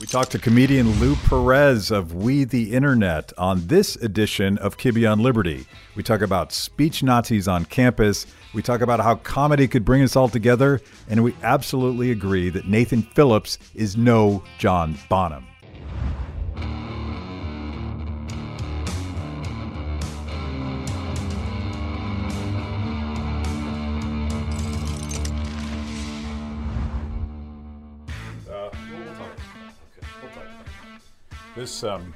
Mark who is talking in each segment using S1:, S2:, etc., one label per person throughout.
S1: We talked to comedian Lou Perez of We the Internet on this edition of Kibbe on Liberty. We talk about speech Nazis on campus. We talk about how comedy could bring us all together. And we absolutely agree that Nathan Phillips is no John Bonham. This um,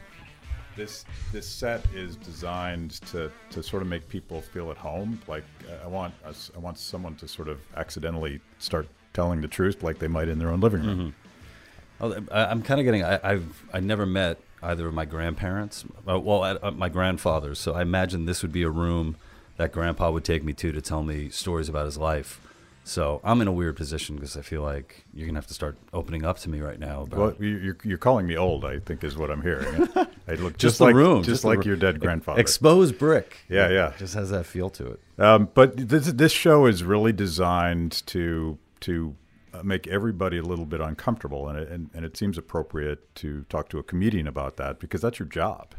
S1: this this set is designed to, to sort of make people feel at home. Like I want us, I want someone to sort of accidentally start telling the truth, like they might in their own living room.
S2: I- I'm kind of getting. I, I've I never met either of my grandparents. Uh, well, uh, my grandfathers. So I imagine this would be a room that Grandpa would take me to to tell me stories about his life. So I'm in a weird position because I feel like you're gonna have to start opening up to me right now. About,
S1: Well, you- you're, you're calling me old, I think, is what I'm hearing. I look just,
S2: just
S1: like
S2: room,
S1: just,
S2: the
S1: like your dead grandfather.
S2: exposed brick.
S1: Yeah, yeah.
S2: Just has that feel to it.
S1: Um, but this this show is really designed to to uh, make everybody a little bit uncomfortable, and it, and, and it seems appropriate to talk to a comedian about that because that's your job.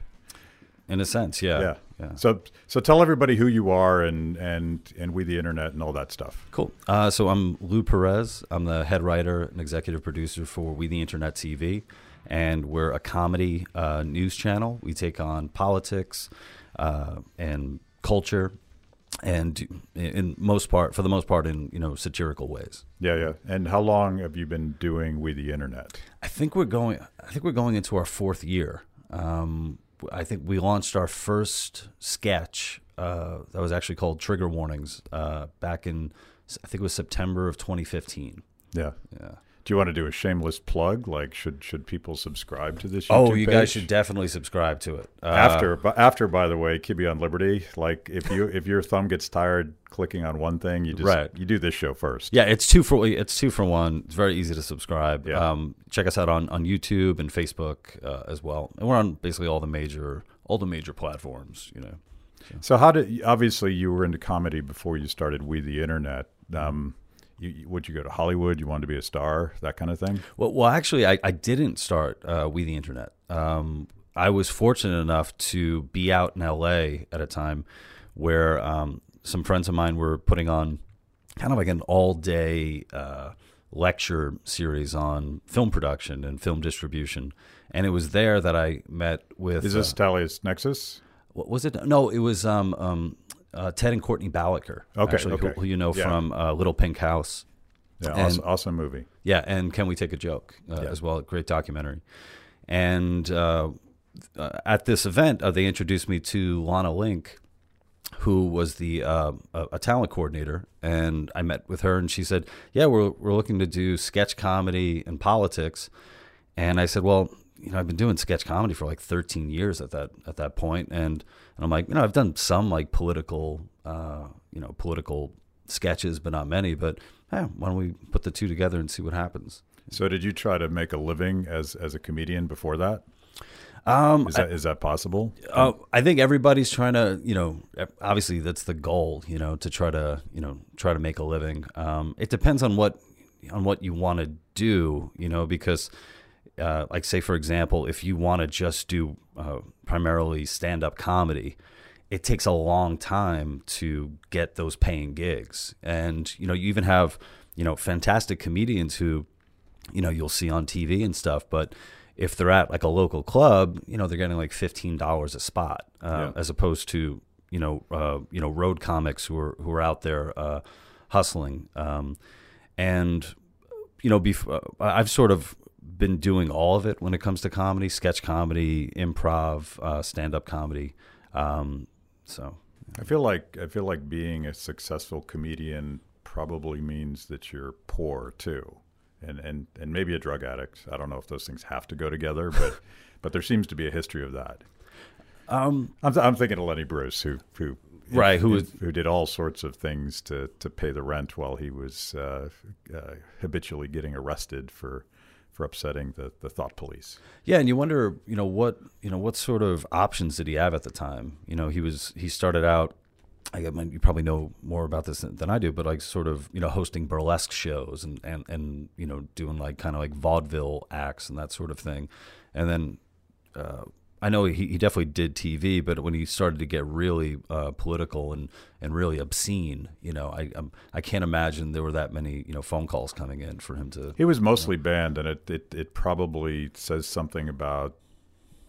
S2: In a sense, yeah.
S1: Yeah.
S2: Yeah.
S1: So so tell everybody who you are and and and we the internet and all that stuff.
S2: Cool. Uh, so I'm Lou Perez. I'm the head writer and executive producer for We the Internet TV, and we're a comedy uh, news channel. We take on politics uh, and culture, and in most part, for the most part, in you know satirical ways.
S1: Yeah, yeah. And how long have you been doing we the internet?
S2: I think we're going. I think we're going into our fourth year. Um, I think we launched our first sketch uh, that was actually called Trigger Warnings uh, back in I think it was September of 2015.
S1: Yeah.
S2: Yeah.
S1: Do you want to do a shameless plug? Like, should should people subscribe to this? YouTube
S2: Oh, you guys should definitely subscribe to it. Uh,
S1: after but after by the way kibbe on liberty like if you if your thumb gets tired clicking on one thing you just
S2: Right.
S1: you do this show first
S2: yeah, it's two for it's two for one. It's very easy to subscribe.
S1: Yeah.
S2: Um, check us out on, on YouTube and Facebook uh, as well, and we're on basically all the major all the major platforms. You know,
S1: so how did obviously you were into comedy before you started we the internet um you, would you go to hollywood you wanted to be a star that kind of thing
S2: Well, well, actually, I, I didn't start uh, We the Internet. Um, I was fortunate enough to be out in LA at a time where um, some friends of mine were putting on kind of like an all day uh, lecture series on film production and film distribution. And it was there that I met with.
S1: is this
S2: uh,
S1: Taliesin Nexus
S2: what was it? No, it was um, um, uh, Ted and Courtney Balaker.
S1: Okay,
S2: actually, who-
S1: okay.
S2: Who, you know
S1: Yeah.
S2: from uh, Little Pink House.
S1: yeah
S2: and-
S1: awesome, awesome movie
S2: Yeah, and Can We Take a Joke uh,
S1: Yeah.
S2: as well? Great documentary. And uh, uh, at this event, uh, they introduced me to Lana Link, who was the uh, a, a talent coordinator, and I met with her, and she said, "Yeah, we're we're looking to do sketch comedy and politics." And I said, "Well, you know, I've been doing sketch comedy for like 13 years at that at that point, and and I'm like, you know, I've done some like political, uh, you know, political sketches, but not many. But yeah, why don't we put the two together and see what happens?"
S1: so did you try to make a living as as a comedian before that
S2: Um,
S1: is that is that possible
S2: Uh, I think everybody's trying to, you know, obviously that's the goal, you know, to try to, you know, try to make a living. Um, it depends on what, on what you want to do, you know, because, uh, like say for example, if you want to just do uh, primarily stand-up comedy, it takes a long time to get those paying gigs, and you know, you even have, you know, fantastic comedians who, you know, you'll see on TV and stuff, but if they're at like a local club, you know, they're getting like fifteen dollars a spot, uh,
S1: Yeah.
S2: as opposed to you know, uh, you know, road comics who are who are out there uh, hustling. Um, and you know, bef- uh, I've sort of been doing all of it when it comes to comedy, sketch comedy, improv, uh, stand up comedy. Um, so
S1: I feel like I feel like being a successful comedian probably means that you're poor too, and and and maybe a drug addict. I don't know if those things have to go together, but but there seems to be a history of that.
S2: um,
S1: I'm, I'm thinking of Lenny Bruce, who who
S2: Right, who
S1: who,
S2: was-
S1: who did all sorts of things to to pay the rent while he was uh, uh, habitually getting arrested for for upsetting the the thought police.
S2: Yeah, and you wonder, you know, what you know, what sort of options did he have at the time? You know, he was he started out I mean, you probably know more about this than, than I do, but like sort of you know hosting burlesque shows and and and you know doing like kind of like vaudeville acts and that sort of thing, and then. Uh, I know he, he definitely did TV, but when he started to get really uh, political and, and really obscene, you know, I um, I can't imagine there were that many you know phone calls coming in for him to.
S1: He was mostly banned, and it, it, it probably says something about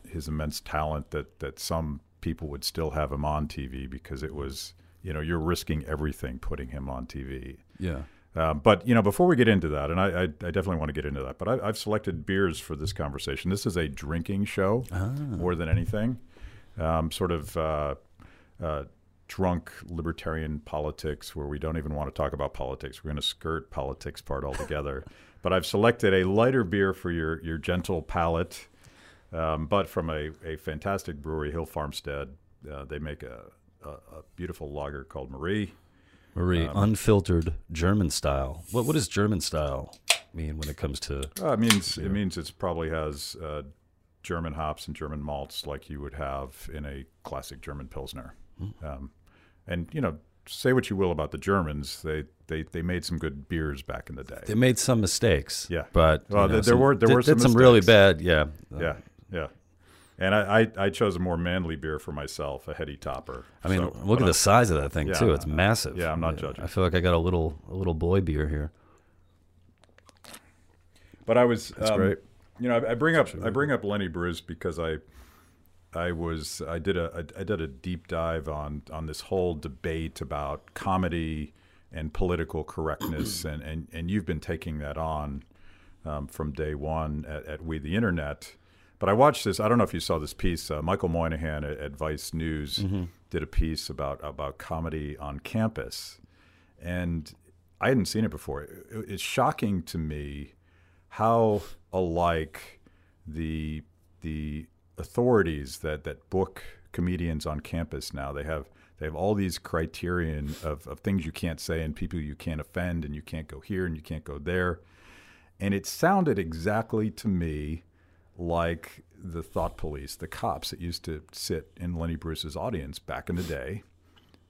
S1: his immense talent that, that some people would still have him on TV because it was you know you're risking everything putting him on TV.
S2: Yeah.
S1: Um, but you know, before we get into that, and I, I, I definitely want to get into that, but I, have selected beers for this conversation. This is a drinking show
S2: Ah.
S1: more than anything, um, sort of uh, uh, drunk libertarian politics, where we don't even want to talk about politics. We're going to skirt politics part altogether. but I've selected a lighter beer for your your gentle palate, um, but from a, a fantastic brewery, Hill Farmstead. Uh, they make a, a, a beautiful lager called Marie.
S2: Marie,
S1: Um,
S2: unfiltered German style. What what does German style mean when it comes to?
S1: Uh, it means it means it probably has uh, German hops and German malts like you would have in a classic German pilsner. Um, and you know, say what you will about the Germans, they, they they made some good beers back in the day.
S2: They made some mistakes.
S1: Yeah.
S2: but
S1: Well,
S2: know,
S1: there
S2: some-
S1: were- there were some
S2: did some really bad. Yeah,
S1: yeah, yeah. And I, I, I chose a more manly beer for myself, a heady topper.
S2: I mean,
S1: So-
S2: look at the size of that thing
S1: yeah,
S2: too. It's massive.
S1: yeah, I'm not judging.
S2: I feel like I got a little a little boy beer here.
S1: But I was
S2: That's
S1: um,
S2: great.
S1: You know, I, I bring up I bring up Lenny Bruce because I I was I did a I did a deep dive on on this whole debate about comedy and political correctness, and and and you've been taking that on um, from day one at, at We the Internet. But I watched this. I don't know if you saw this piece. Uh, Michael Moynihan at, at Vice News did a piece about about comedy on campus, and I hadn't seen it before. It- it's shocking to me how alike the the authorities that that book comedians on campus now they have they have all these criterion of, of things you can't say and people you can't offend and you can't go here and you can't go there and it sounded exactly to me like the thought police the cops that used to sit in lenny bruce's audience back in the day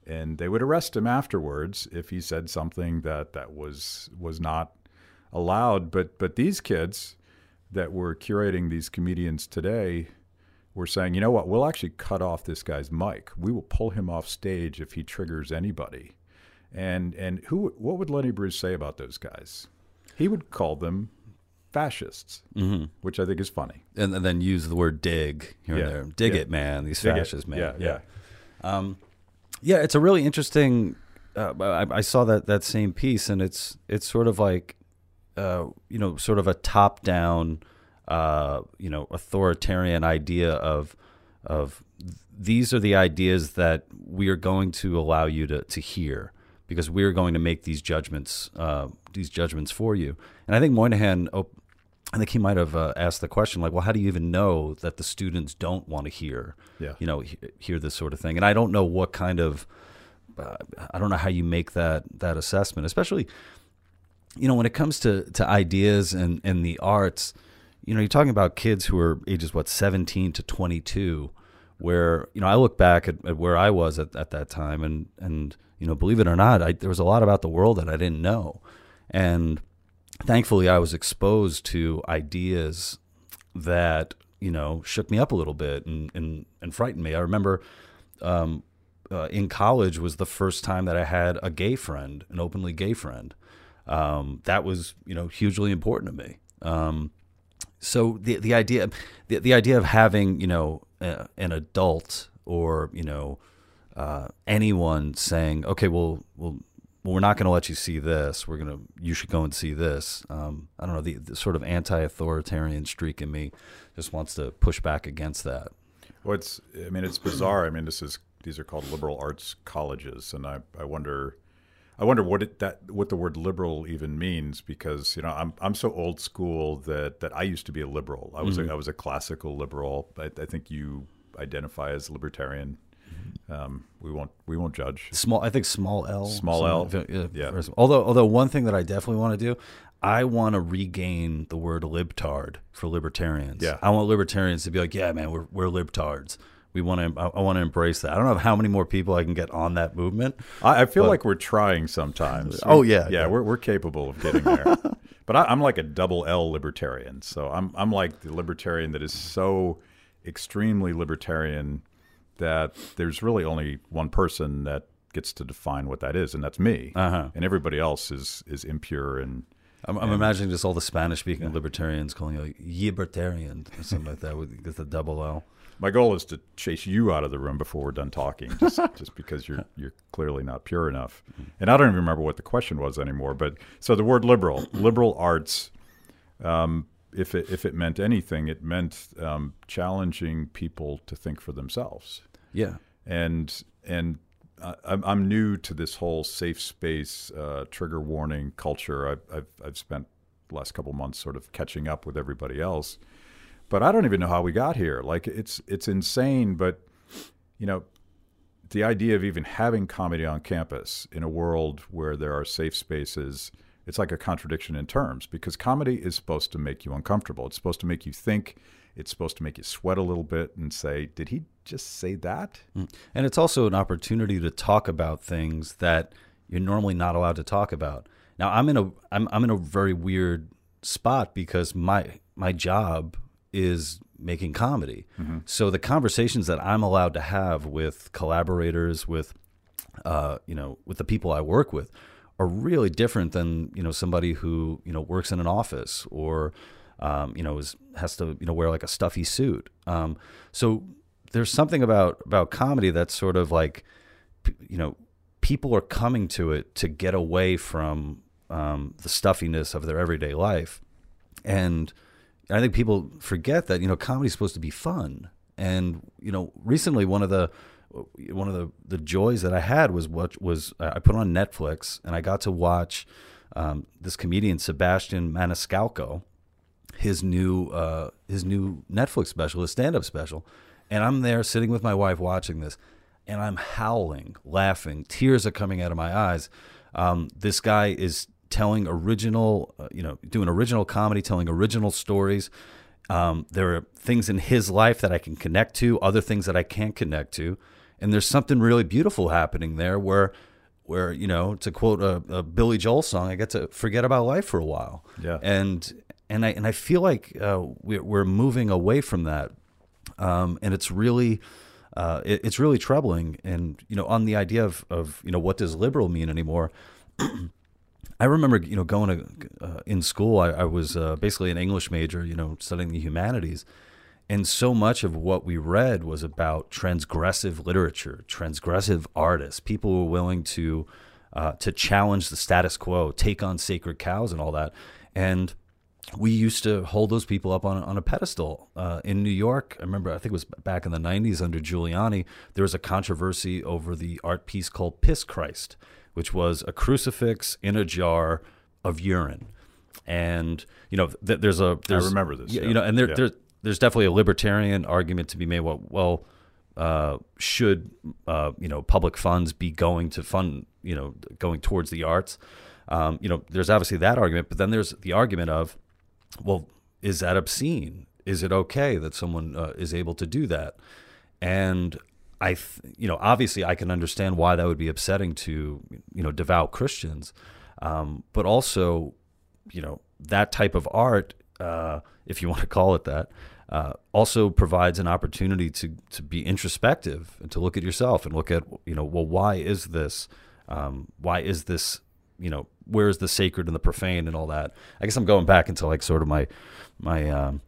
S1: and they would arrest him afterwards if he said something that that was was not allowed but but these kids that were curating these comedians today were saying, you know what, we'll actually cut off this guy's mic. We will pull him off stage if he triggers anybody. And and who what would Lenny Bruce say about those guys? He would call them fascists,
S2: Mm-hmm.
S1: which I think is funny.
S2: And, and then use the word dig here
S1: Yeah,
S2: and there. Dig
S1: yeah.
S2: it, man. These
S1: Dig it.
S2: fascists, man.
S1: Yeah, yeah.
S2: Um, yeah, it's a really interesting. Uh, I, I saw that that same piece, and it's it's sort of like, uh, you know, sort of a top down, uh, you know, authoritarian idea of of these are the ideas that we are going to allow you to to hear because we are going to make these judgments uh, these judgments for you. And I think Moynihan. op- I think he might have uh, asked the question like, well, how do you even know that the students don't want to hear,
S1: Yeah.
S2: you know, he- hear this sort of thing? And I don't know what kind of, uh, I don't know how you make that that assessment, especially, you know, when it comes to to ideas and and the arts. You know, you're talking about kids who are ages what 17 to 22, where you know I look back at, at where I was at, at that time, and and you know, believe it or not, I, there was a lot about the world that I didn't know, and thankfully I was exposed to ideas that you know shook me up a little bit and and, and frightened me. I remember um, uh, in college was the first time that I had a gay friend, an openly gay friend. Um, that was you know hugely important to me. Um, so the the idea the, the idea of having you know uh, an adult or you know uh, anyone saying okay well well well, we're not going to let you see this. We're going to, you should go and see this. Um, I don't know, the, the sort of anti authoritarian streak in me just wants to push back against that.
S1: Well, it's I mean it's bizarre. I mean this is these are called liberal arts colleges, and I, I wonder I wonder what it that what the word liberal even means because you know I'm I'm so old school that that I used to be a liberal. I was a, I was a classical liberal. I, I think you identify as libertarian. Um, we won't we won't judge.
S2: Small, I think small L.
S1: Small L,
S2: Yeah. Although, although one thing that I definitely want to do, I want to regain the word libtard for libertarians.
S1: Yeah.
S2: I want libertarians to be like, yeah, man, we're we're libtards. we want to. I, I want to embrace that. I don't know how many more people I can get on that movement.
S1: I, I feel like we're trying sometimes.
S2: Oh, yeah,
S1: yeah,
S2: yeah.
S1: we're we're capable of getting there. but I, I'm like a double L libertarian, so I'm I'm like the libertarian that is so extremely libertarian that there's really only one person that gets to define what that is, and that's me.
S2: Uh-huh.
S1: And everybody else is is impure and
S2: I'm, I'm imagining just all the Spanish speaking libertarians calling you like libertarian or something like that with, with the double L.
S1: My goal is to chase you out of the room before we're done talking, just just because you're you're clearly not pure enough. And I don't even remember what the question was anymore. But so the word liberal, liberal arts, um, if it if it meant anything, it meant um, challenging people to think for themselves.
S2: Yeah.
S1: And and I'm I'm new to this whole safe space uh, trigger warning culture. I've, I've I've spent the last couple months sort of catching up with everybody else but I don't even know how we got here. Like it's it's insane, but you know, the idea of even having comedy on campus in a world where there are safe spaces, it's like a contradiction in terms because comedy is supposed to make you uncomfortable. It's supposed to make you think. It's supposed to make you sweat a little bit and say, "Did he just say that?"
S2: And it's also an opportunity to talk about things that you're normally not allowed to talk about. Now, I'm in a I'm I'm in a very weird spot because my my job is making comedy. So the conversations that I'm allowed to have with collaborators, with uh, you know, with the people I work with, are really different than you know somebody who you know works in an office or um, you know is has to you know wear like a stuffy suit. Um, so there's something about about comedy that's sort of like you know people are coming to it to get away from um, the stuffiness of their everyday life and I think people forget that you know comedy's supposed to be fun. And you know, recently one of the one of the, the joys that I had was what was I put on Netflix and I got to watch um, this comedian Sebastian Maniscalco, his new uh, his new Netflix special, his stand up special, and I'm there sitting with my wife watching this, and I'm howling, laughing, tears are coming out of my eyes. Um, this guy is telling original, uh, you know, doing original comedy, telling original stories. Um, there are things in his life that I can connect to, other things that I can't connect to, and there's something really beautiful happening there where, where you know, to quote a, a Billy Joel song, I get to forget about life for a while.
S1: Yeah.
S2: and and I and I feel like uh, we're, we're moving away from that, um, and it's really. Uh, it, it's really troubling, and you know, on the idea of, of you know what does liberal mean anymore, I remember, you know, going to uh, in school. I, I was uh, basically an English major, you know, studying the humanities, and so much of what we read was about transgressive literature, transgressive artists, people who were willing to uh, to challenge the status quo, take on sacred cows, and all that. And we used to hold those people up on on a pedestal uh, in New York. I remember, I think it was back in the '90s under Giuliani. There was a controversy over the art piece called "Piss Christ." which was a crucifix in a jar of urine. And you know, th- there's a there's,
S1: remember this, Yeah.
S2: You know, and there,
S1: Yeah.
S2: there there's definitely a libertarian argument to be made. Well, well, uh, should uh, you know public funds be going to fund you know going towards the arts? Um, you know, there's obviously that argument, but then there's the argument of, well, is that obscene? Is it okay that someone uh, is able to do that? And I, th- you know, obviously I can understand why that would be upsetting to, you know, devout Christians, um, but also, you know, that type of art, uh, if you want to call it that, uh, also provides an opportunity to to be introspective and to look at yourself and look at, you know, well, why is this? Um, why is this? You know, where is the sacred and the profane and all that? I guess I'm going back into like sort of my my um,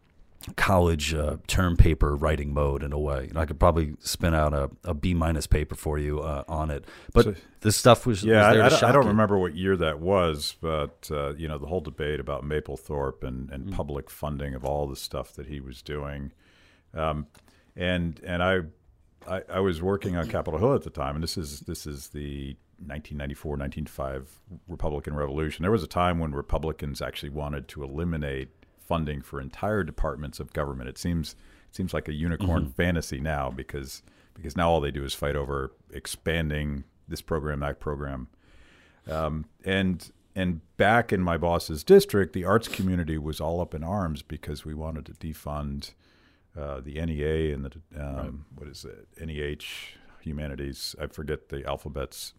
S2: college uh, term paper writing mode in a way. You know, I could probably spin out a, a B minus paper for you uh, on it. But
S1: So-
S2: this stuff was
S1: Yeah,
S2: was there
S1: I, I I don't remember what year that was, but uh, you know the whole debate about Mapplethorpe and, and
S2: Mm.
S1: public funding of all the stuff that he was doing, um, and and I, I I was working on Capitol Hill at the time, and this is this is the 1994 1995 Republican Revolution. There was a time when Republicans actually wanted to eliminate funding for entire departments of government. It seems it seems like a unicorn
S2: Mm-hmm.
S1: fantasy now because because now all they do is fight over expanding this program, that program. Um, and and back in my boss's district, the arts community was all up in arms because we wanted to defund uh, the NEA and the um, right. what is it NEH humanities. I forget the alphabets.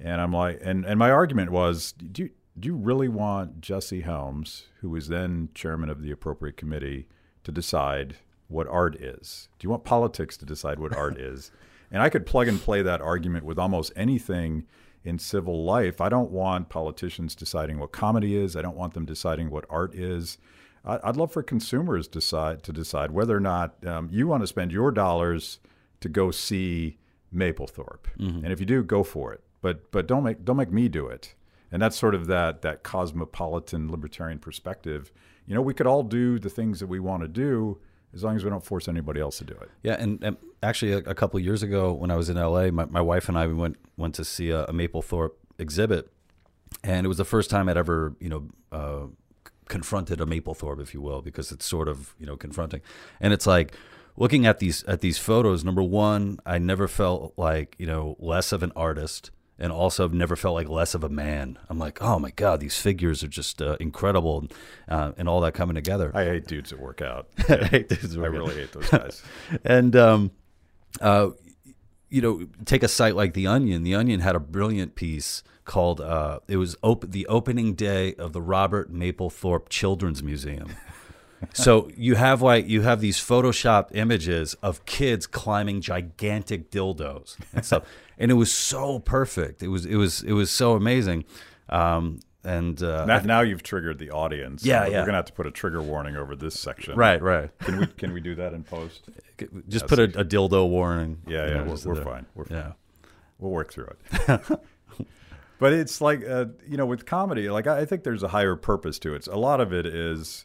S1: And I'm like, and and my argument was, do you, do you really want Jesse Helms, who was then chairman of the appropriate committee, to decide what art is? Do you want politics to decide what art is? And I could plug and play that argument with almost anything in civil life. I don't want politicians deciding what comedy is. I don't want them deciding what art is. I'd love for consumers decide to decide whether or not um, you want to spend your dollars to go see Mapplethorpe, mm-hmm. and if you do, go for it. But but don't make don't make me do it. And that's sort of that that cosmopolitan libertarian perspective. You know, we could all do the things that we want to do as long as we don't force anybody else to do it.
S2: Yeah, and, and actually, a, a, couple years ago when I was in LA, my, my wife and I we went went to see a, a Mapplethorpe exhibit, and it was the first time I'd ever you know uh, confronted a Mapplethorpe, if you will, because it's sort of you know confronting, and it's like looking at these at these photos. Number one, I never felt like you know less of an artist and also have never felt like less of a man. I'm like, oh my god, these figures are just uh, incredible, uh, and all that coming together.
S1: I hate dudes that work out. I hate dudes. I really hate those guys.
S2: and um, uh, you know, take a site like the Onion. The Onion had a brilliant piece called uh, it was op- the opening day of the Robert Mapplethorpe Children's Museum. so you have like you have these Photoshop images of kids climbing gigantic dildos and stuff and it was so perfect. It was it was it was so amazing. Um, and uh,
S1: now, now, you've triggered the audience.
S2: Yeah, yeah.
S1: We're gonna have to put a trigger warning over this section.
S2: Right, right.
S1: Can we can we do that in post?
S2: Just put a, a, dildo warning.
S1: Yeah, yeah. We're, we're fine. We're fine. Yeah, we'll work through it. but it's like uh, you know, with comedy, like I think there's a higher purpose to it. A lot of it is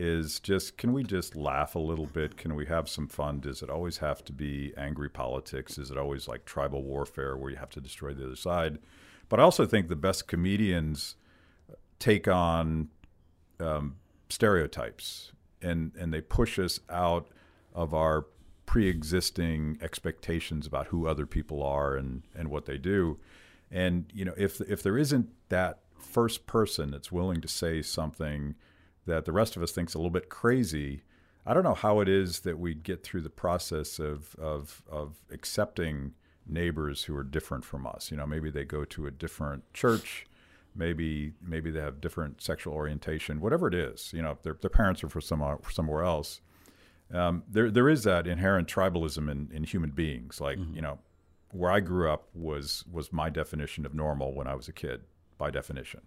S1: is just can we just laugh a little bit? Can we have some fun? Does it always have to be angry politics? Is it always like tribal warfare where you have to destroy the other side? But I also think the best comedians take on um, stereotypes and and they push us out of our pre-existing expectations about who other people are and and what they do. And you know, if if there isn't that first person that's willing to say something that the rest of us thinks a little bit crazy. I don't know how it is that we get through the process of of of accepting neighbors who are different from us. You know, maybe they go to a different church, maybe maybe they have different sexual orientation, whatever it is. You know, their their parents are from somewhere somewhere else. Um, there there is that inherent tribalism in, in human beings. Like mm-hmm. you know, where I grew up was was my definition of normal when I was a kid, by definition.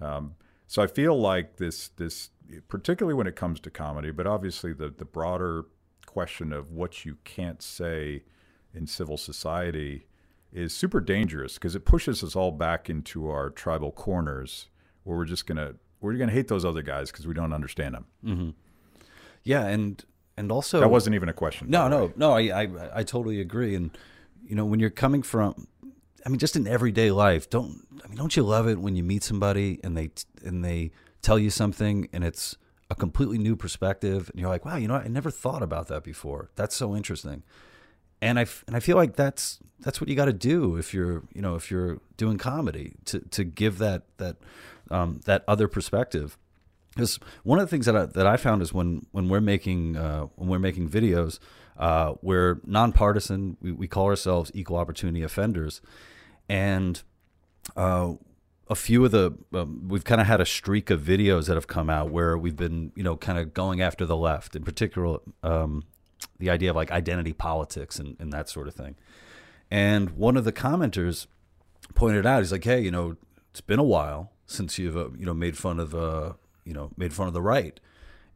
S1: Um, so I feel like this this particularly when it comes to comedy, but obviously the the broader question of what you can't say in civil society is super dangerous because it pushes us all back into our tribal corners where we're just gonna we're gonna hate those other guys because we don't understand them.
S2: Mm-hmm. Yeah, and and also
S1: that wasn't even a question.
S2: No, no, no. I, I I totally agree. And you know when you're coming from I mean, just in everyday life, don't I mean, don't you love it when you meet somebody and they and they tell you something and it's a completely new perspective and you're like, wow, you know, I never thought about that before. That's so interesting. And I and I feel like that's that's what you got to do if you're you know if you're doing comedy to to give that that um, that other perspective. Because one of the things that I, that I found is when when we're making uh, when we're making videos, uh, we're nonpartisan. We, we call ourselves equal opportunity offenders, and uh, a few of the um, we've kind of had a streak of videos that have come out where we've been you know kind of going after the left in particular um, the idea of like identity politics and, and that sort of thing and one of the commenters pointed out he's like hey you know it's been a while since you've uh, you know made fun of uh, you know made fun of the right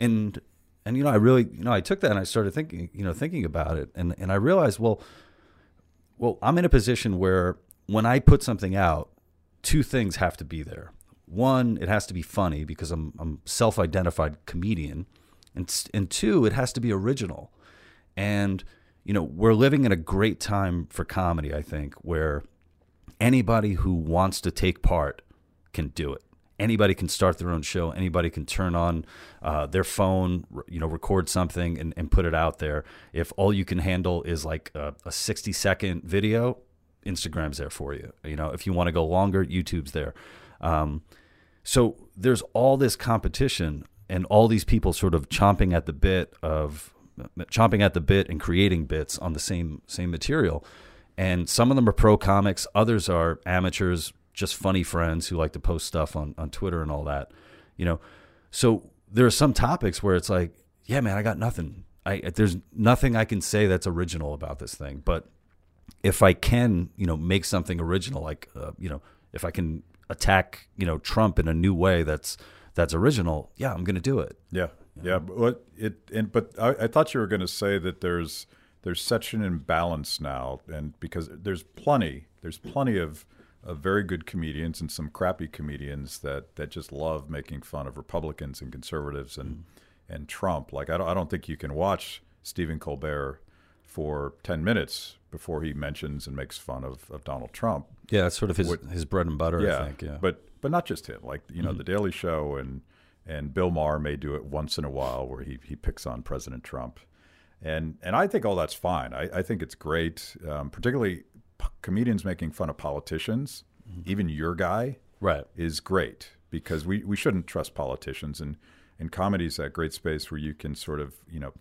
S2: and and you know i really you know i took that and i started thinking you know thinking about it and and i realized well well i'm in a position where when I put something out, two things have to be there. One, it has to be funny because I'm I'm self-identified comedian, and and two, it has to be original. And you know, we're living in a great time for comedy, I think, where anybody who wants to take part can do it. Anybody can start their own show. Anybody can turn on uh, their phone, you know, record something and, and put it out there. If all you can handle is like a, a 60 second video, Instagram's there for you. You know, if you want to go longer, YouTube's there. Um, so there's all this competition and all these people sort of chomping at the bit of chomping at the bit and creating bits on the same same material. And some of them are pro comics, others are amateurs, just funny friends who like to post stuff on on Twitter and all that. You know, so there are some topics where it's like, yeah, man, I got nothing. I there's nothing I can say that's original about this thing, but if I can, you know, make something original, like uh, you know, if I can attack, you know, Trump in a new way that's that's original, yeah, I'm going to do it.
S1: Yeah, yeah. But it and but I, I thought you were going to say that there's there's such an imbalance now, and because there's plenty there's plenty of, of very good comedians and some crappy comedians that that just love making fun of Republicans and conservatives and mm. and Trump. Like I don't I don't think you can watch Stephen Colbert for 10 minutes before he mentions and makes fun of, of Donald Trump.
S2: Yeah, that's sort of his, what, his bread and butter, yeah, I think. Yeah.
S1: But but not just him. Like, you know, mm-hmm. The Daily Show and and Bill Maher may do it once in a while where he, he picks on President Trump. And and I think all that's fine. I, I think it's great, um, particularly comedians making fun of politicians, mm-hmm. even your guy,
S2: right,
S1: is great because we, we shouldn't trust politicians. And, and comedy is that great space where you can sort of, you know,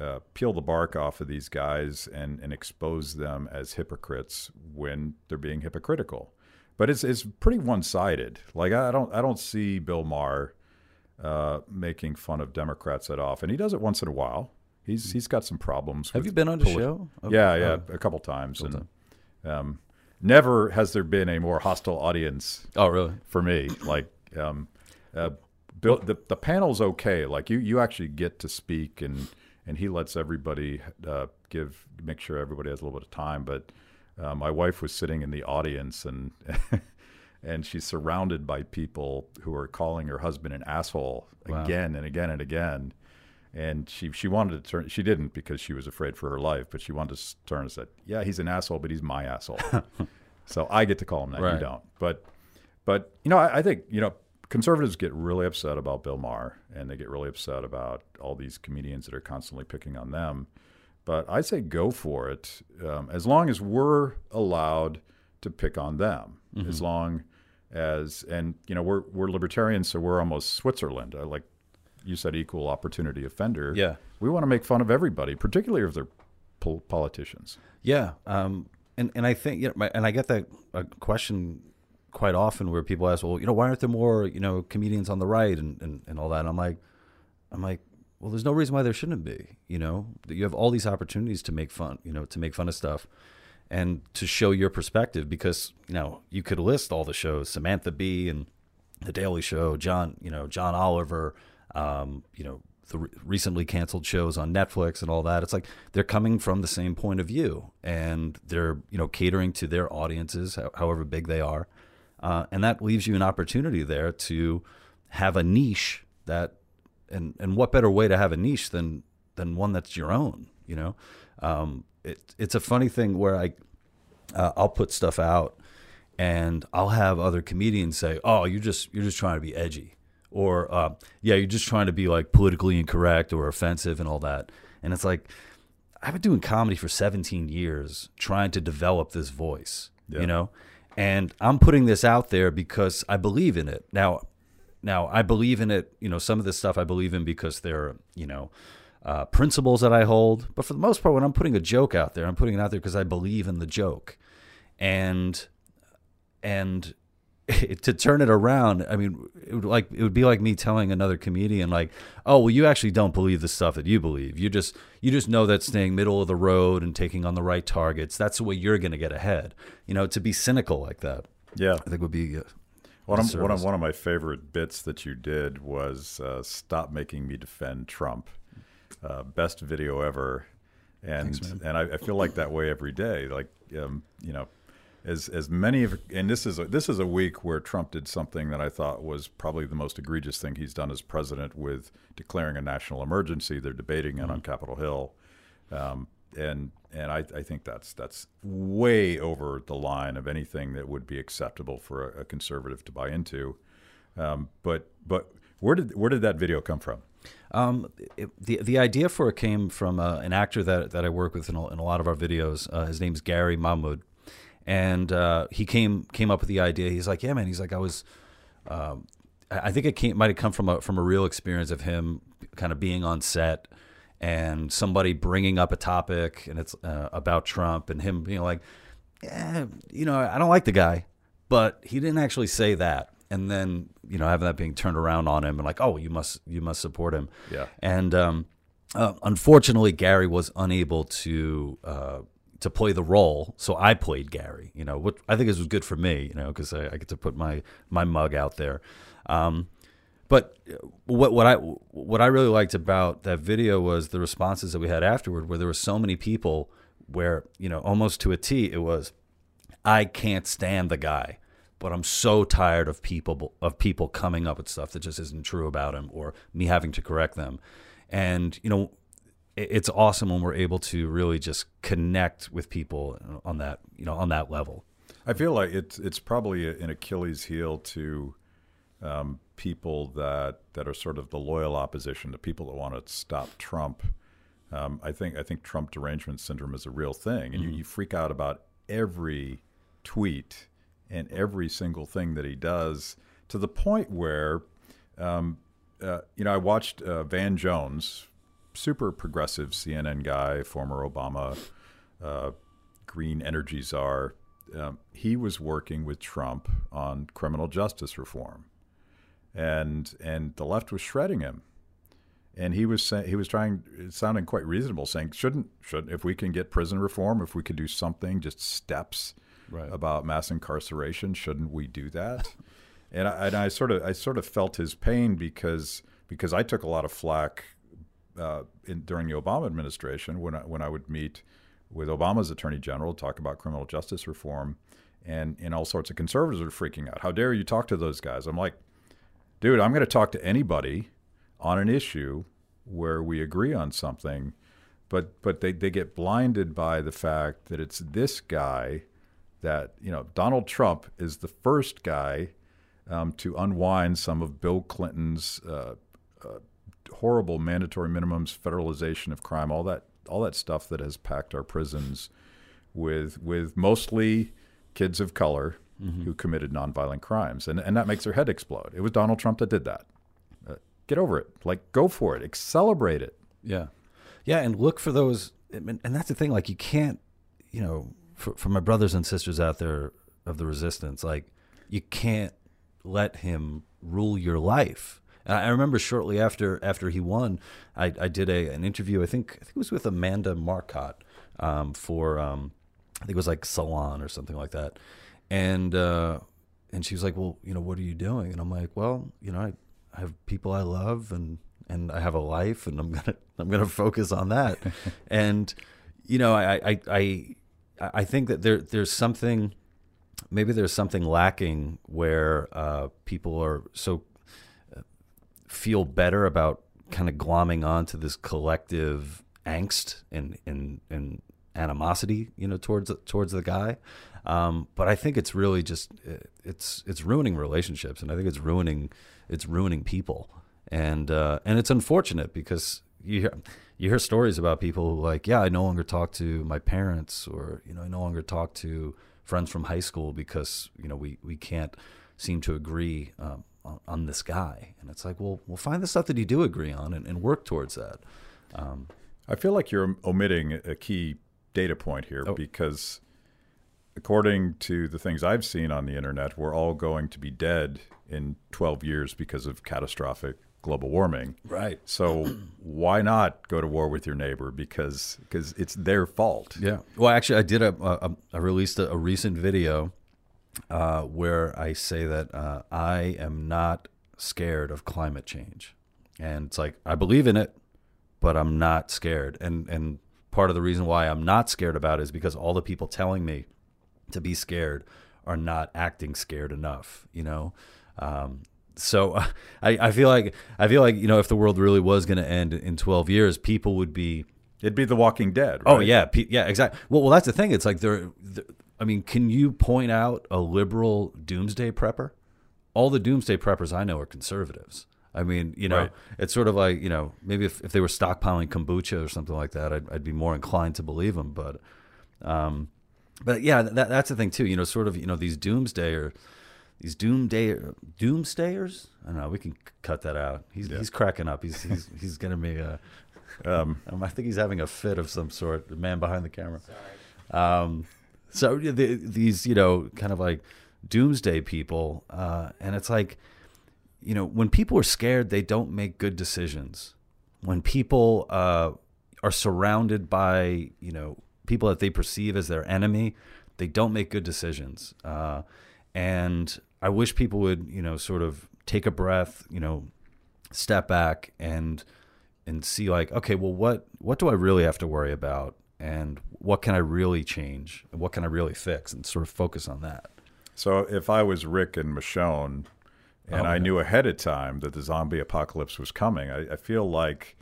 S1: uh, peel the bark off of these guys and, and expose them as hypocrites when they're being hypocritical. But it's it's pretty one sided. Like I don't I don't see Bill Maher uh, making fun of Democrats that often. And he does it once in a while. He's he's got some problems.
S2: Have you been on the show?
S1: Yeah, yeah, uh, a couple times, and um, never has there been a more hostile audience.
S2: Oh, really?
S1: For me, like um, uh, Bill, the the panel's okay. Like you you actually get to speak and and he lets everybody uh, give make sure everybody has a little bit of time. But uh, my wife was sitting in the audience and. and she's surrounded by people who are calling her husband an asshole wow. again and again and again. And she she wanted to turn. She didn't because she was afraid for her life. But she wanted to turn and said, "Yeah, he's an asshole, but he's my asshole." so I get to call him that. Right. You don't. But but you know, I, I think you know conservatives get really upset about Bill Maher and they get really upset about all these comedians that are constantly picking on them. But I say go for it um, as long as we're allowed to pick on them. Mm-hmm. As long as and you know we're we're libertarians, so we're almost Switzerland. I like you said, equal opportunity offender.
S2: Yeah,
S1: we want to make fun of everybody, particularly if they're pol- politicians.
S2: Yeah, um, and and I think you know, and I get that question quite often where people ask, well, you know, why aren't there more, you know, comedians on the right and, and, and all that? And I'm like, I'm like, well, there's no reason why there shouldn't be, you know, that you have all these opportunities to make fun, you know, to make fun of stuff and to show your perspective because, you know, you could list all the shows, Samantha Bee and The Daily Show, John, you know, John Oliver, um, you know, the re- recently canceled shows on Netflix and all that. It's like they're coming from the same point of view and they're, you know, catering to their audiences, however big they are. Uh, and that leaves you an opportunity there to have a niche that, and, and what better way to have a niche than, than one that's your own, you know? Um, it, it's a funny thing where I, uh, I'll put stuff out and I'll have other comedians say, "Oh, you're just you're just trying to be edgy," or uh, "Yeah, you're just trying to be like politically incorrect or offensive and all that." And it's like I've been doing comedy for 17 years, trying to develop this voice, yeah. you know, and I'm putting this out there because I believe in it. Now, now I believe in it. You know, some of this stuff I believe in because they're you know uh, principles that I hold. But for the most part, when I'm putting a joke out there, I'm putting it out there because I believe in the joke, and and to turn it around, I mean, it would like it would be like me telling another comedian like, "Oh, well, you actually don't believe the stuff that you believe. You just you just know that staying middle of the road and taking on the right targets that's the way you're going to get ahead." You know, to be cynical like that,
S1: yeah,
S2: I think would be. Uh,
S1: one of, one of one of my favorite bits that you did was uh, "Stop making me defend Trump." Uh, best video ever, and Thanks, and I, I, feel like that way every day. Like um, you know, as as many of and this is a, this is a week where Trump did something that I thought was probably the most egregious thing he's done as president with declaring a national emergency. They're debating it mm-hmm. on Capitol Hill, um, and and I, I, think that's that's way over the line of anything that would be acceptable for a, a conservative to buy into. Um, but but where did where did that video come from?
S2: Um, it, the the idea for it came from uh, an actor that that I work with in a, in a lot of our videos. Uh, his name's Gary Mahmood and uh, he came came up with the idea. He's like, yeah, man. He's like, I was. Um, I think it came, might have come from a from a real experience of him kind of being on set and somebody bringing up a topic and it's uh, about Trump and him being like, yeah, you know, I don't like the guy, but he didn't actually say that. And then, you know, having that being turned around on him and like, oh, you must, you must support him.
S1: Yeah.
S2: And um, uh, unfortunately, Gary was unable to uh, to play the role, so I played Gary. You know, what I think this was good for me. You know, because I, I, get to put my my mug out there. Um, but what what I what I really liked about that video was the responses that we had afterward, where there were so many people where you know almost to a T it was, I can't stand the guy, but I'm so tired of people of people coming up with stuff that just isn't true about him or me having to correct them, and you know it's awesome when we're able to really just connect with people on that you know on that level.
S1: I feel like it's it's probably an Achilles heel to um, people that that are sort of the loyal opposition, the people that want to stop Trump. Um, I think I think Trump derangement syndrome is a real thing, and mm-hmm. you, you freak out about every tweet and every single thing that he does to the point where, um, uh, you know, I watched uh, Van Jones, super progressive CNN guy, former Obama uh, green energy czar. Um, he was working with Trump on criminal justice reform and and the left was shredding him. And he was saying he was trying, sounding quite reasonable, saying shouldn't should if we can get prison reform, if we could do something, just steps right. about mass incarceration, shouldn't we do that? and, I, and I sort of I sort of felt his pain because because I took a lot of flack uh, in, during the Obama administration when I, when I would meet with Obama's attorney general, to talk about criminal justice reform, and and all sorts of conservatives are freaking out. How dare you talk to those guys? I'm like, dude, I'm going to talk to anybody on an issue where we agree on something, but but they, they get blinded by the fact that it's this guy that you know Donald Trump is the first guy um, to unwind some of Bill Clinton's uh, uh, horrible mandatory minimums, federalization of crime, all that all that stuff that has packed our prisons with with mostly kids of color mm-hmm. who committed nonviolent crimes, and and that makes their head explode. It was Donald Trump that did that. Uh, get over it. Like go for it. Celebrate it.
S2: Yeah, yeah, and look for those. And, that's the thing. Like you can't, you know, for, for my brothers and sisters out there of the resistance, like you can't let him rule your life. And I remember shortly after after he won, I, I did a an interview. I think I think it was with Amanda Marcotte um, for um, I think it was like Salon or something like that and uh, and she was like, "Well, you know, what are you doing?" And I'm like, "Well, you know, I, I have people I love, and and I have a life, and I'm gonna I'm gonna focus on that." and you know, I I I I think that there there's something maybe there's something lacking where uh, people are so feel better about kind of glomming onto this collective angst and and and animosity, you know, towards towards the guy. Um, but I think it's really just it's it's ruining relationships, and I think it's ruining it's ruining people, and uh, and it's unfortunate because you hear you hear stories about people who like, yeah, I no longer talk to my parents, or you know, I no longer talk to friends from high school because you know we we can't seem to agree um, on, on, this guy, and it's like, well, we'll find the stuff that you do agree on and, and work towards that. Um,
S1: I feel like you're omitting a key data point here oh. because according to the things I've seen on the internet, we're all going to be dead in 12 years because of catastrophic global warming.
S2: Right.
S1: So why not go to war with your neighbor because because it's their fault.
S2: Yeah. Well, actually, I did a, a I released a, a recent video uh, where I say that uh, I am not scared of climate change, and it's like I believe in it, but I'm not scared. And and part of the reason why I'm not scared about it is because all the people telling me to be scared are not acting scared enough, you know? Um, so I, I feel like I feel like you know if the world really was going to end in 12 years, people would be
S1: it'd be The Walking Dead.
S2: Oh, right? Oh yeah, yeah, exactly. Well, well, that's the thing. It's like there. I mean, can you point out a liberal doomsday prepper? All the doomsday preppers I know are conservatives. I mean, you know, right. it's sort of like you know maybe if, if they were stockpiling kombucha or something like that, I'd, I'd be more inclined to believe them. But um, but yeah, that, that's the thing too. You know, sort of you know these doomsday or these doomsday doomsdayers. I don't know. We can cut that out. He's yeah. he's cracking up. He's he's he's gonna be a. Um, I think he's having a fit of some sort. The man behind the camera. Sorry. Um, so the, these, you know, kind of like doomsday people, uh, and it's like, you know, when people are scared, they don't make good decisions. When people uh, are surrounded by, you know, people that they perceive as their enemy, they don't make good decisions. Uh, and I wish people would, you know, sort of take a breath, you know, step back and and see like, okay, well, what what do I really have to worry about, and what can I really change, and what can I really fix, and sort of focus on that.
S1: So if I was Rick and Michonne, and oh, I knew ahead of time that the zombie apocalypse was coming, I, I feel like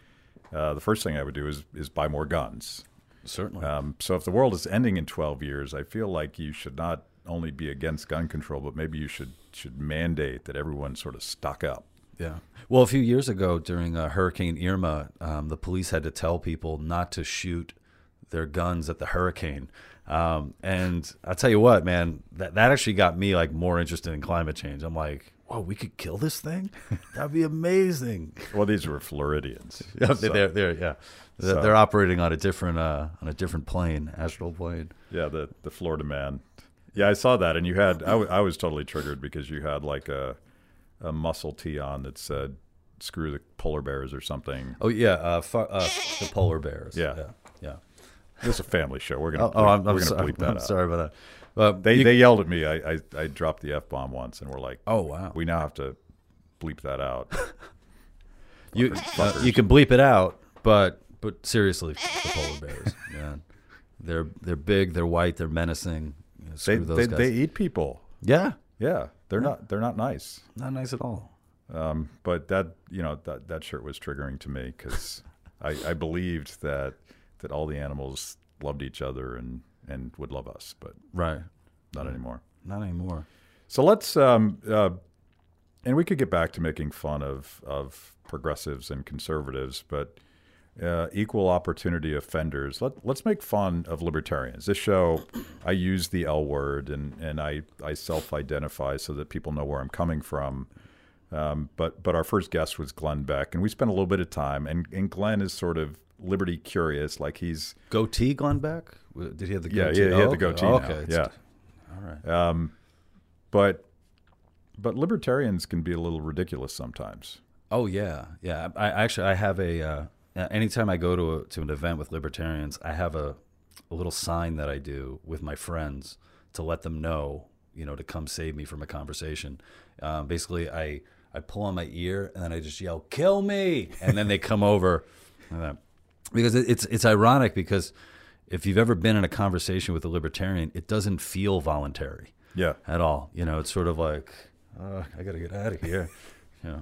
S1: uh, the first thing I would do is is buy more guns.
S2: Certainly.
S1: Um, so if the world is ending in 12 years, I feel like you should not only be against gun control, but maybe you should should mandate that everyone sort of stock up.
S2: Yeah. Well, a few years ago during uh, Hurricane Irma, um, the police had to tell people not to shoot their guns at the hurricane. Um, and I'll tell you what, man, that that actually got me like more interested in climate change. I'm like, whoa, we could kill this thing? That'd be amazing.
S1: well, these were Floridians.
S2: yeah, so. they're, they're, yeah. They're, they're operating on a different uh, on a different plane, astral plane.
S1: Yeah, the the Florida man. Yeah, I saw that, and you had I, w- I was totally triggered because you had like a a muscle tee on that said "screw the polar bears" or something.
S2: Oh yeah, uh, fu- uh, the polar bears.
S1: Yeah,
S2: yeah. Yeah.
S1: This is a family show. We're gonna. Oh, oh I'm, we're I'm gonna
S2: sorry,
S1: bleep that
S2: I'm
S1: out.
S2: sorry about that.
S1: Well, they you, they yelled at me. I, I, I dropped the f bomb once, and we're like,
S2: "Oh wow,
S1: we now have to bleep that out."
S2: you uh, you can bleep it out, but but seriously, the polar bears, man, they're they're big, they're white, they're menacing. You know,
S1: they, they, they eat people.
S2: Yeah,
S1: yeah, they're yeah. not they're not nice.
S2: Not nice at all.
S1: Um, but that you know that that shirt was triggering to me because I, I believed that that all the animals loved each other and and would love us, but
S2: right,
S1: not anymore.
S2: Not anymore.
S1: So let's um, uh, and we could get back to making fun of of progressives and conservatives, but uh, equal opportunity offenders. Let, let's make fun of libertarians. This show, I use the L word and, and I, I self identify so that people know where I'm coming from. Um, but but our first guest was Glenn Beck, and we spent a little bit of time. And, and Glenn is sort of liberty curious, like he's
S2: goatee Glenn Beck. Did he have the
S1: goatee? Yeah, he, he had the goatee. Oh, okay, yeah.
S2: All right.
S1: Um, but but libertarians can be a little ridiculous sometimes.
S2: Oh yeah, yeah. I actually I have a. Uh, anytime I go to a, to an event with libertarians, I have a, a little sign that I do with my friends to let them know, you know, to come save me from a conversation. Um, basically, I I pull on my ear and then I just yell, "Kill me!" and then they come over. because it's it's ironic because if you've ever been in a conversation with a libertarian, it doesn't feel voluntary.
S1: Yeah.
S2: At all. You know, it's sort of like, oh, I got to get out of here.
S1: Yeah.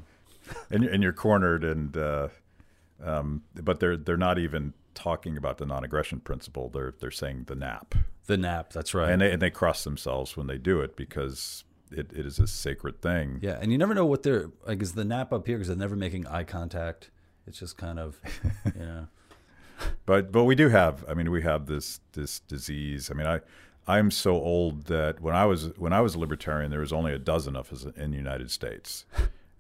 S1: and and you're cornered and. Uh, um, but they're they're not even talking about the non-aggression principle. They're they're saying the NAP.
S2: The NAP, that's right.
S1: And they and they cross themselves when they do it because it, it is a sacred thing.
S2: Yeah, and you never know what they're like. Is the NAP up here because they're never making eye contact? It's just kind of, you know.
S1: But but we do have. I mean, we have this this disease. I mean, I I'm so old that when I was when I was a libertarian, there was only a dozen of us in the United States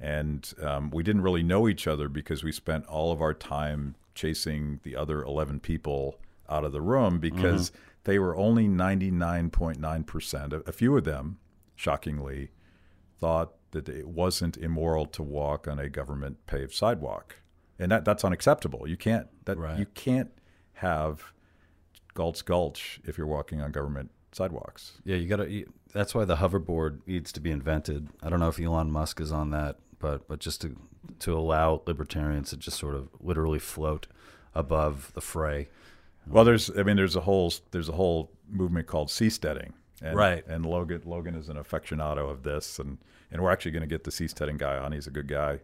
S1: and um, we didn't really know each other because we spent all of our time chasing the other 11 people out of the room because mm-hmm. they were only 99.9%. A, few of them, shockingly, thought that it wasn't immoral to walk on a government paved sidewalk. And that, that's unacceptable. You can't that right. you can't have Galt's Gulch if you're walking on government sidewalks.
S2: Yeah, you got to. That's why the hoverboard needs to be invented. I don't know if Elon Musk is on that but but just to to allow libertarians to just sort of literally float above the fray.
S1: Well, there's I mean there's a whole there's a whole movement called seasteading. And,
S2: right.
S1: And Logan Logan is an aficionado of this, and and we're actually going to get the seasteading guy on. He's a good guy.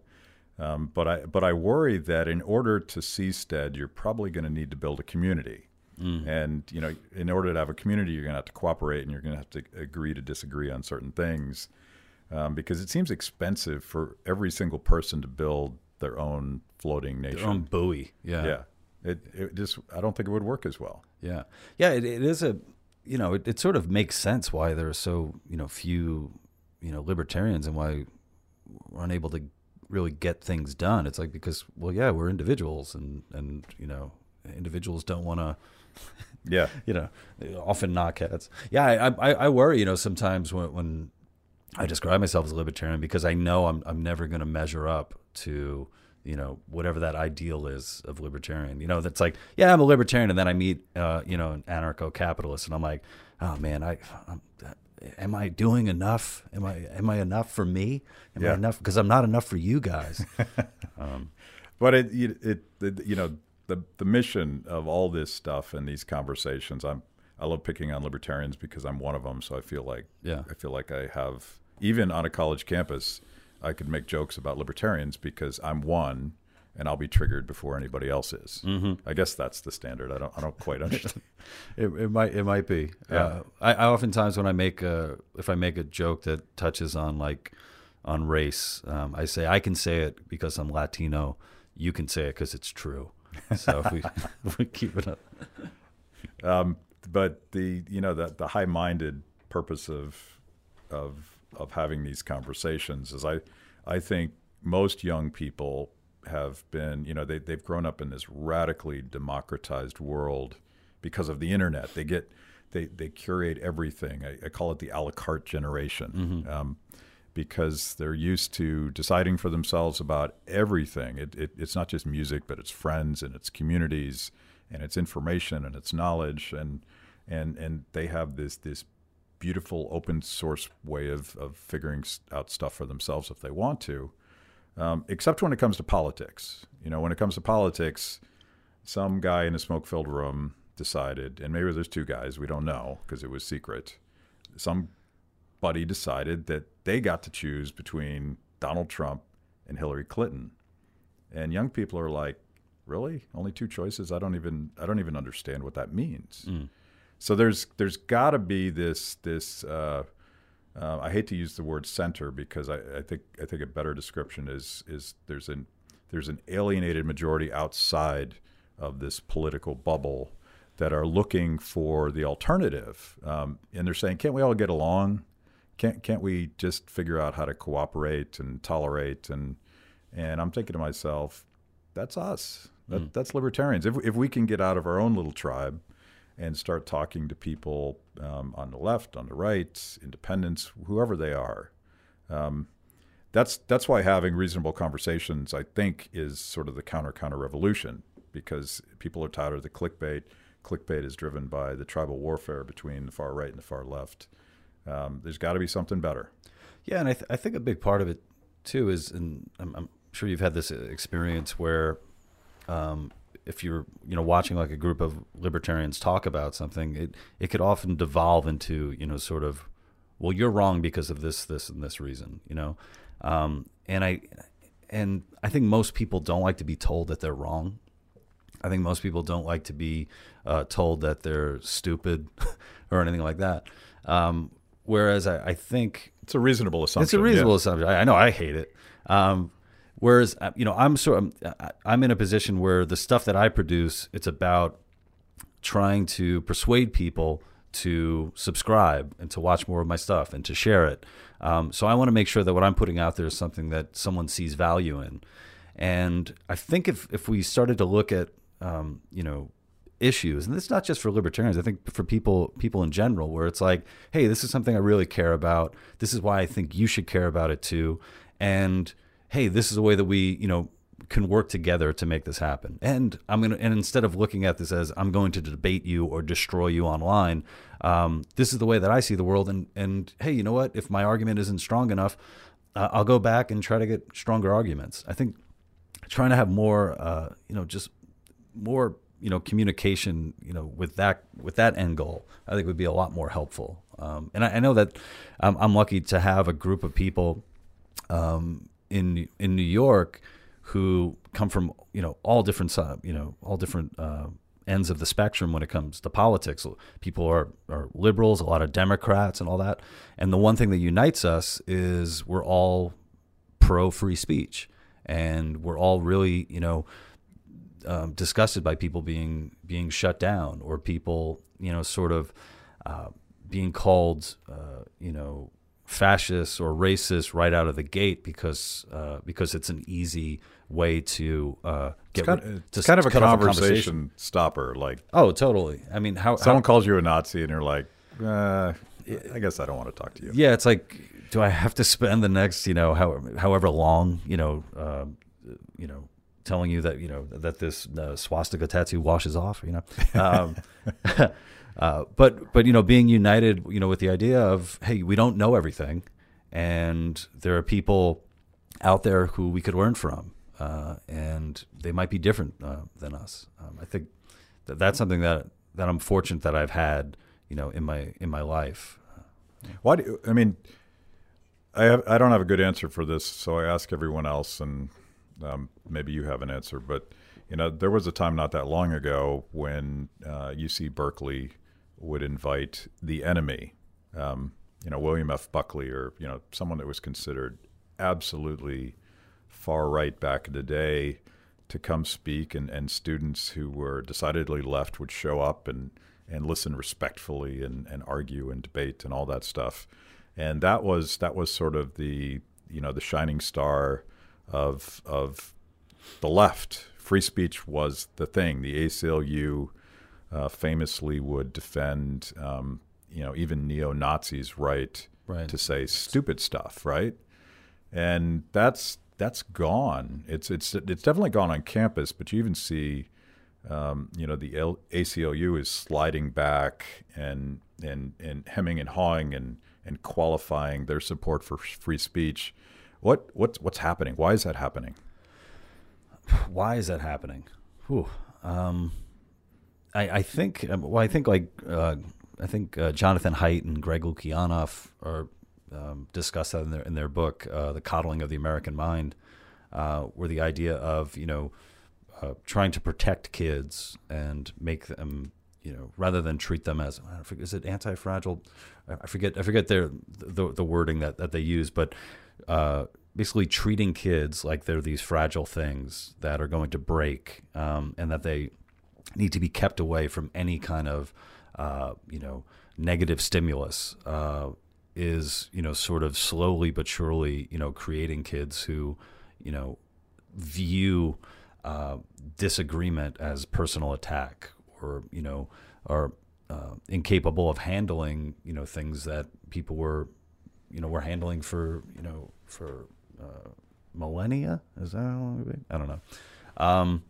S1: Um, but I but I worry that in order to seastead, you're probably going to need to build a community. Mm. And you know, in order to have a community, you're going to have to cooperate, and you're going to have to agree to disagree on certain things um, because it seems expensive for every single person to build their own floating nation,
S2: their own buoy. Yeah,
S1: yeah. It, it just I don't think it would work as well.
S2: Yeah, yeah. It, it is a you know it, it sort of makes sense why there are so you know few you know libertarians and why we're unable to really get things done. It's like because well, yeah, we're individuals, and and you know, individuals don't want to.
S1: Yeah.
S2: you know, often knockheads. Yeah, I, I I worry. You know, sometimes when when I describe myself as a libertarian because I know I'm I'm never going to measure up to you know whatever that ideal is of libertarian. You know, that's like yeah, I'm a libertarian, and then I meet uh, you know an anarcho-capitalist, and I'm like, oh man, I. I'm, am I doing enough? Am I am I enough for me? Am
S1: Yeah.
S2: I enough? Because I'm not enough for you guys. um,
S1: But it, it, it, you know, the the mission of all this stuff and these conversations. I'm I love picking on libertarians because I'm one of them. So I feel like
S2: Yeah.
S1: I feel like I have even on a college campus, I could make jokes about libertarians because I'm one, and I'll be triggered before anybody else is. Mm-hmm. I guess that's the standard. I don't I don't quite understand.
S2: It, it might it might be.
S1: Yeah.
S2: Uh, I, I oftentimes when I make a if I make a joke that touches on like on race, um, I say I can say it because I'm Latino. You can say it because it's true. So if we if we keep it up,
S1: Um, but the you know the the high minded purpose of of of having these conversations is I I think most young people have been you know they they've grown up in this radically democratized world because of the internet. They get they they curate everything. I, I call it the a la carte generation. Um, because they're used to deciding for themselves about everything. It, it, it's not just music, but it's friends and it's communities and it's information and it's knowledge and and and they have this this beautiful open source way of of figuring out stuff for themselves if they want to. Um, except when it comes to politics. You know, when it comes to politics, some guy in a smoke filled room decided, and maybe there's two guys, we don't know because it was secret. Somebody decided that they got to choose between Donald Trump and Hillary Clinton. And young people are like, really? Only two choices? I don't even I don't even understand what that means. So there's there's got to be this this uh, uh, I hate to use the word center because I, I think I think a better description is is there's an there's an alienated majority outside of this political bubble that are looking for the alternative, um, and they're saying, can't we all get along? Can't can't we just figure out how to cooperate and tolerate and and I'm thinking to myself, that's us. That, That's libertarians. If if we can get out of our own little tribe and start talking to people um, on the left, on the right, independents, whoever they are. Um, that's that's why having reasonable conversations, I think, is sort of the counter counter revolution because people are tired of the clickbait. Clickbait is driven by the tribal warfare between the far right and the far left. Um, there's got to be something better.
S2: Yeah, and I, th- I think a big part of it too is, and I'm, I'm sure you've had this experience where, um, if you're you know watching like a group of libertarians talk about something, it it could often devolve into you know sort of, well, you're wrong because of this, this, and this reason, you know, um, and I and I think most people don't like to be told that they're wrong. I think most people don't like to be uh, told that they're stupid or anything like that. Um, whereas I, I think
S1: It's a reasonable assumption.
S2: it's a reasonable assumption. I, I know I hate it. Um, whereas uh, you know I'm sort of I- I'm in a position where the stuff that I produce it's about trying to persuade people to subscribe and to watch more of my stuff and to share it. Um, so I want to make sure that what I'm putting out there is something that someone sees value in. And I think if if we started to look at um, you know issues, and it's not just for libertarians. I think for people people in general, where it's like, hey, this is something I really care about. This is why I think you should care about it too. And hey, this is a way that we you know can work together to make this happen. And I'm gonna and instead of looking at this as I'm going to debate you or destroy you online, um, this is the way that I see the world. And and hey, you know what? If my argument isn't strong enough, uh, I'll go back and try to get stronger arguments. I think trying to have more, uh, you know, just more, you know, communication, you know, with that with that end goal, I think would be a lot more helpful. Um, and I, I know that I'm, I'm lucky to have a group of people um, in in New York who come from you know all different you know all different uh, ends of the spectrum when it comes to politics. People are are liberals, a lot of Democrats, and all that. And the one thing that unites us is we're all pro free speech, and we're all really you know um, disgusted by people being being shut down or people you know sort of uh, being called uh, you know fascist or racist right out of the gate because uh, because it's an easy way to uh, get
S1: It's kind,
S2: rid-
S1: it's
S2: to
S1: kind of a
S2: off
S1: conversation, stopper. Like
S2: Oh, totally. I mean, how, how
S1: someone calls you a Nazi and you're like, uh, I guess I don't want to talk to you.
S2: yeah, it's like, do I have to spend the next, you know, however, however long, you know, um, you know, telling you that, you know, that this uh, swastika tattoo washes off, you know, um, uh, but, but, you know, being united, you know, with the idea of, Hey, we don't know everything. And there are people out there who we could learn from. Uh, and they might be different uh, than us. Um, I think that that's something that, that I'm fortunate that I've had, you know, in my, in my life.
S1: Why do I mean? I have, I don't have a good answer for this, so I ask everyone else, and um, maybe you have an answer. But you know, there was a time not that long ago when uh, UC Berkeley would invite the enemy, um, you know, William F. Buckley, or you know, someone that was considered absolutely far right back in the day, to come speak, and, and students who were decidedly left would show up and and listen respectfully and, and argue and debate and all that stuff. And that was that was sort of the you know the shining star of of the left. Free speech was the thing. The ACLU uh, famously would defend um, you know even neo Nazis' right,
S2: Right.
S1: to say stupid stuff, right? And that's that's gone. It's it's it's definitely gone on campus, but you even see um, you know, the L- ACLU is sliding back and and and hemming and hawing and and qualifying their support for free speech. What what's what's happening? Why is that happening?
S2: why is that happening? Whew. Um, I, I think. um, Well, I think like uh, I think uh, Jonathan Haidt and Greg Lukianoff are um, discuss that in their in their book, uh, "The Coddling of the American Mind," uh, where the idea of you know uh, trying to protect kids and make them you know rather than treat them as forget, is it anti-fragile? I I forget I forget their the, the wording that, that they use, but uh, basically treating kids like they're these fragile things that are going to break um, and that they need to be kept away from any kind of uh, you know negative stimulus uh, is you know sort of slowly but surely you know creating kids who you know view uh, disagreement as personal attack or you know are uh, incapable of handling you know things that people were you know were handling for you know for uh, millennia is that how long it's been? I don't know um,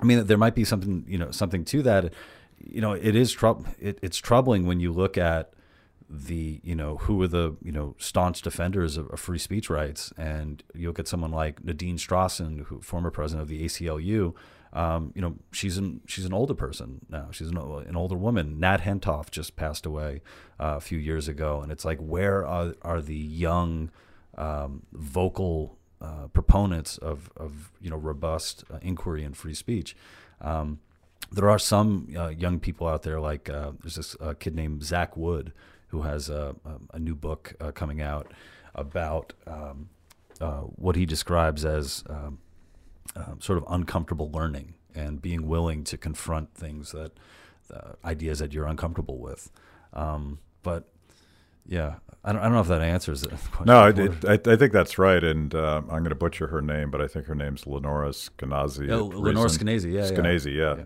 S2: I mean there might be something you know something to that. You know it is troub- it, it's troubling when you look at the you know who are the you know staunch defenders of, of free speech rights. And you look at someone like Nadine Strossen who former president of the ACLU um, you know she's an she's an older person now. She's an, an older woman. Nat Hentoff just passed away uh, a few years ago. And it's like where are are the young um, vocal uh, proponents of of you know robust uh, inquiry and free speech um, there are some uh, young people out there like uh, there's this uh, kid named Zach Wood who has a, a, new book uh, coming out about um, what he describes as um, sort of uncomfortable learning and being willing to confront things that ideas that you're uncomfortable with. Um, but yeah, I don't, I don't know if that answers the question.
S1: No, I, it, I, I think that's right, and uh, I'm going to butcher her name, but I think her name's Lenora Skenazy.
S2: Oh,
S1: at
S2: Lenore
S1: recent-
S2: Skenazy, yeah, yeah.
S1: Yeah.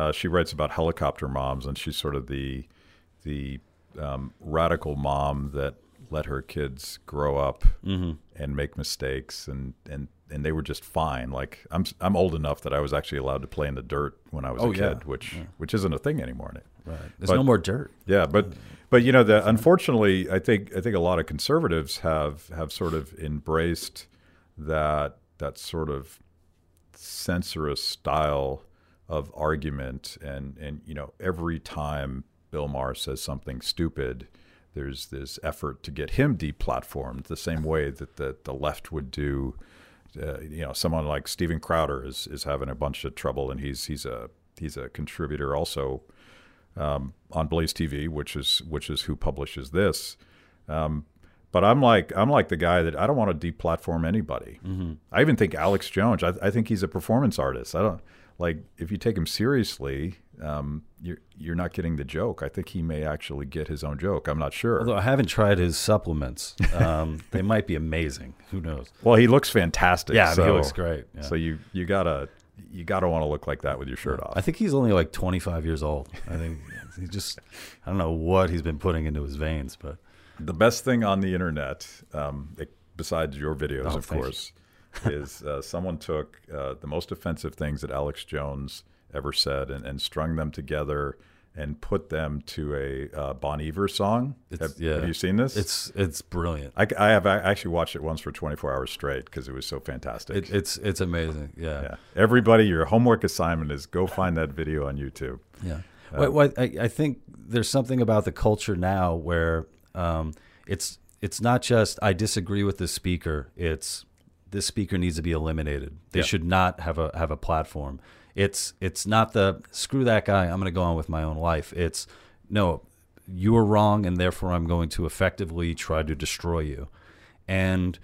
S1: Uh, she writes about helicopter moms, and she's sort of the the um, radical mom that let her kids grow up
S2: Mm-hmm.
S1: and make mistakes, and, and, and they were just fine. Like I'm I'm old enough that I was actually allowed to play in the dirt when I was
S2: Oh,
S1: a
S2: yeah.
S1: kid, which which isn't a thing anymore.
S2: Right. There's
S1: But-
S2: no more dirt.
S1: Yeah, but but you know, the, unfortunately, I think I think a lot of conservatives have have sort of embraced that that sort of censorious style of argument, and and you know, every time Bill Maher says something stupid, there's this effort to get him deplatformed, the same way that the the left would do. Uh, you know, someone like Steven Crowder is is having a bunch of trouble, and he's he's a he's a contributor also um, on Blaze TV, which is which is who publishes this. Um, but I'm like I'm like the guy that I don't want to deplatform anybody.
S2: Mm-hmm.
S1: I even think Alex Jones. I, I think he's a performance artist. I don't like if you take him seriously. um, you're you're not getting the joke. I think he may actually get his own joke. I'm not sure.
S2: Although I haven't tried his supplements, um, they might be amazing. Who knows?
S1: Well, he looks fantastic.
S2: Yeah,
S1: so,
S2: he looks great. Yeah.
S1: So you you gotta you gotta want to look like that with your shirt off.
S2: I think he's only like 25 years old. I think he just I don't know what he's been putting into his veins, but
S1: the best thing on the internet, um, it- besides your videos,
S2: Oh,
S1: of course, is uh, someone took uh, the most offensive things that Alex Jones ever said and, and strung them together and put them to a uh, Bon Iver song.
S2: It's-
S1: Have,
S2: yeah.
S1: have you seen this?
S2: it's it's brilliant.
S1: I, I have I actually watched it once for 24 hours straight because it was so fantastic.
S2: It, it's it's amazing. Yeah.
S1: yeah. Everybody, your homework assignment is go find that video on YouTube.
S2: Yeah. Well, well, I, I think there's something about the culture now where um, it's it's not just I disagree with this speaker. It's this speaker needs to be eliminated. They
S1: Yeah.
S2: should not have a have a platform. It's it's not the screw that guy. I'm going to go on with my own life. It's no, you are wrong, and therefore I'm going to effectively try to destroy you. And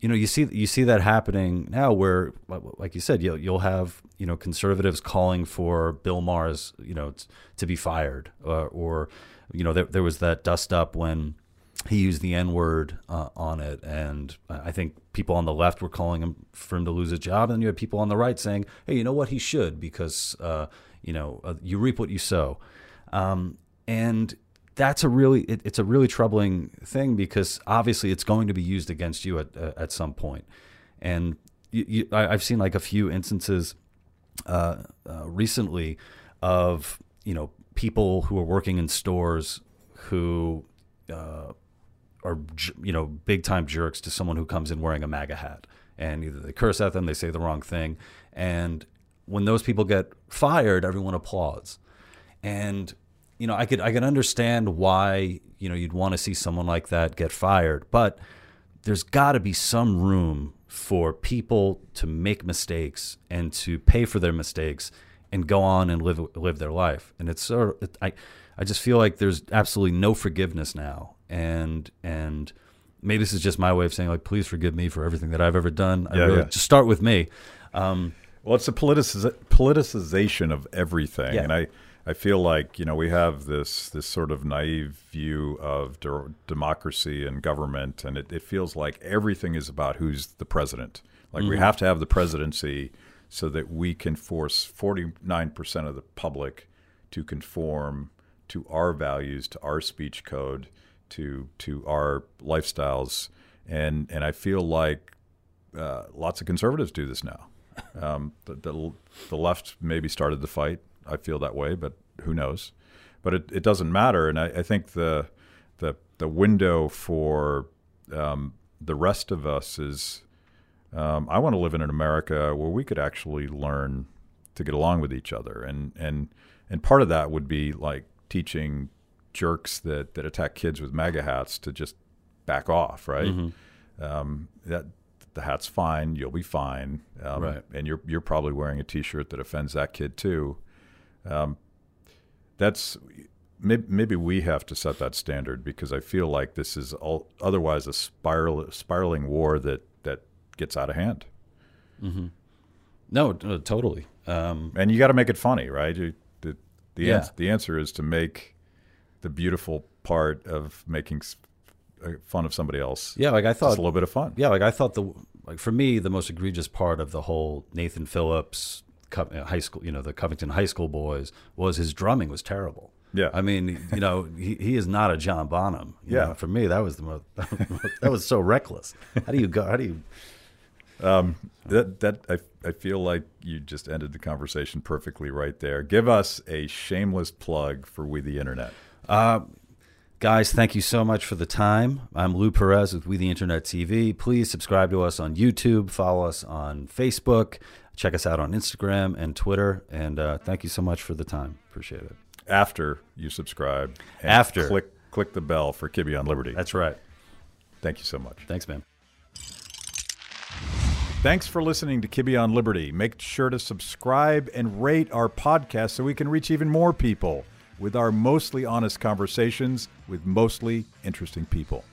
S2: you know, you see you see that happening now, where like you said, you'll you'll have you know conservatives calling for Bill Maher's you know t- to be fired, uh, or you know there there was that dust up when he used the N word uh, on it, and I think people on the left were calling him for him to lose his job, and then you had people on the right saying, "Hey, you know what? He should because uh, you know uh, you reap what you sow," um, and that's a really it, it's a really troubling thing because obviously it's going to be used against you at uh, at some point. and you, you, I, I've seen like a few instances uh, uh, recently of you know people who are working in stores who uh, are you know big time jerks to someone who comes in wearing a MAGA hat, and either they curse at them, they say the wrong thing, and when those people get fired, everyone applauds, and you know I could I can understand why you know you'd want to see someone like that get fired, but there's got to be some room for people to make mistakes and to pay for their mistakes and go on and live live their life. And it's sort of, I I just feel like there's absolutely no forgiveness now. And and maybe this is just my way of saying like please forgive me for everything that I've ever done. I
S1: Yeah,
S2: really,
S1: yeah.
S2: just start with me. Um,
S1: Well, it's a politici- politicization of everything,
S2: Yeah.
S1: and I, I feel like you know we have this this sort of naive view of de- democracy and government, and it, it feels like everything is about who's the president. Like we have to have the presidency so that we can force forty nine percent of the public to conform to our values, to our speech code, to to our lifestyles, and and I feel like uh, lots of conservatives do this now. Um, the, the the left maybe started the fight. I feel that way, but who knows? But it, it doesn't matter. And I, I think the the the window for um, the rest of us is um, I want to live in an America where we could actually learn to get along with each other, and and and part of that would be like teaching jerks that that attack kids with MAGA hats to just back off, right? Um, that the hat's fine, you'll be fine, um,
S2: Right.
S1: And you're you're probably wearing a T-shirt that offends that kid too. Um, that's maybe, maybe we have to set that standard because I feel like this is all, otherwise a spiral spiraling war that that gets out of hand.
S2: no, uh, totally. Um,
S1: And you got to make it funny, right? You, the the,
S2: Yeah.
S1: ans- the answer is to make the beautiful part of making uh, fun of somebody else.
S2: yeah, like I
S1: just
S2: thought
S1: a little bit of fun.
S2: Yeah, like I thought the like for me the most egregious part of the whole Nathan Phillips uh, high school, you know, the Covington High School boys was his drumming was terrible.
S1: Yeah.
S2: I mean, you know, he, he is not a John Bonham. you
S1: Yeah.
S2: know. for me that was the most that was so reckless. How do you go? How do you?
S1: That that I I feel like you just ended the conversation perfectly right there. Give us a shameless plug for We the Internet.
S2: Guys, thank you so much for the time. I'm Lou Perez with We the Internet TV. Please subscribe to us on YouTube, follow us on Facebook, check us out on Instagram and Twitter. And uh, thank you so much for the time. Appreciate it.
S1: After you subscribe,
S2: After.
S1: click click the bell for Kibbe on Liberty.
S2: That's right.
S1: Thank you so much.
S2: Thanks, man.
S1: Thanks for listening to Kibbe on Liberty. Make sure to subscribe and rate our podcast so we can reach even more people with our mostly honest conversations with mostly interesting people.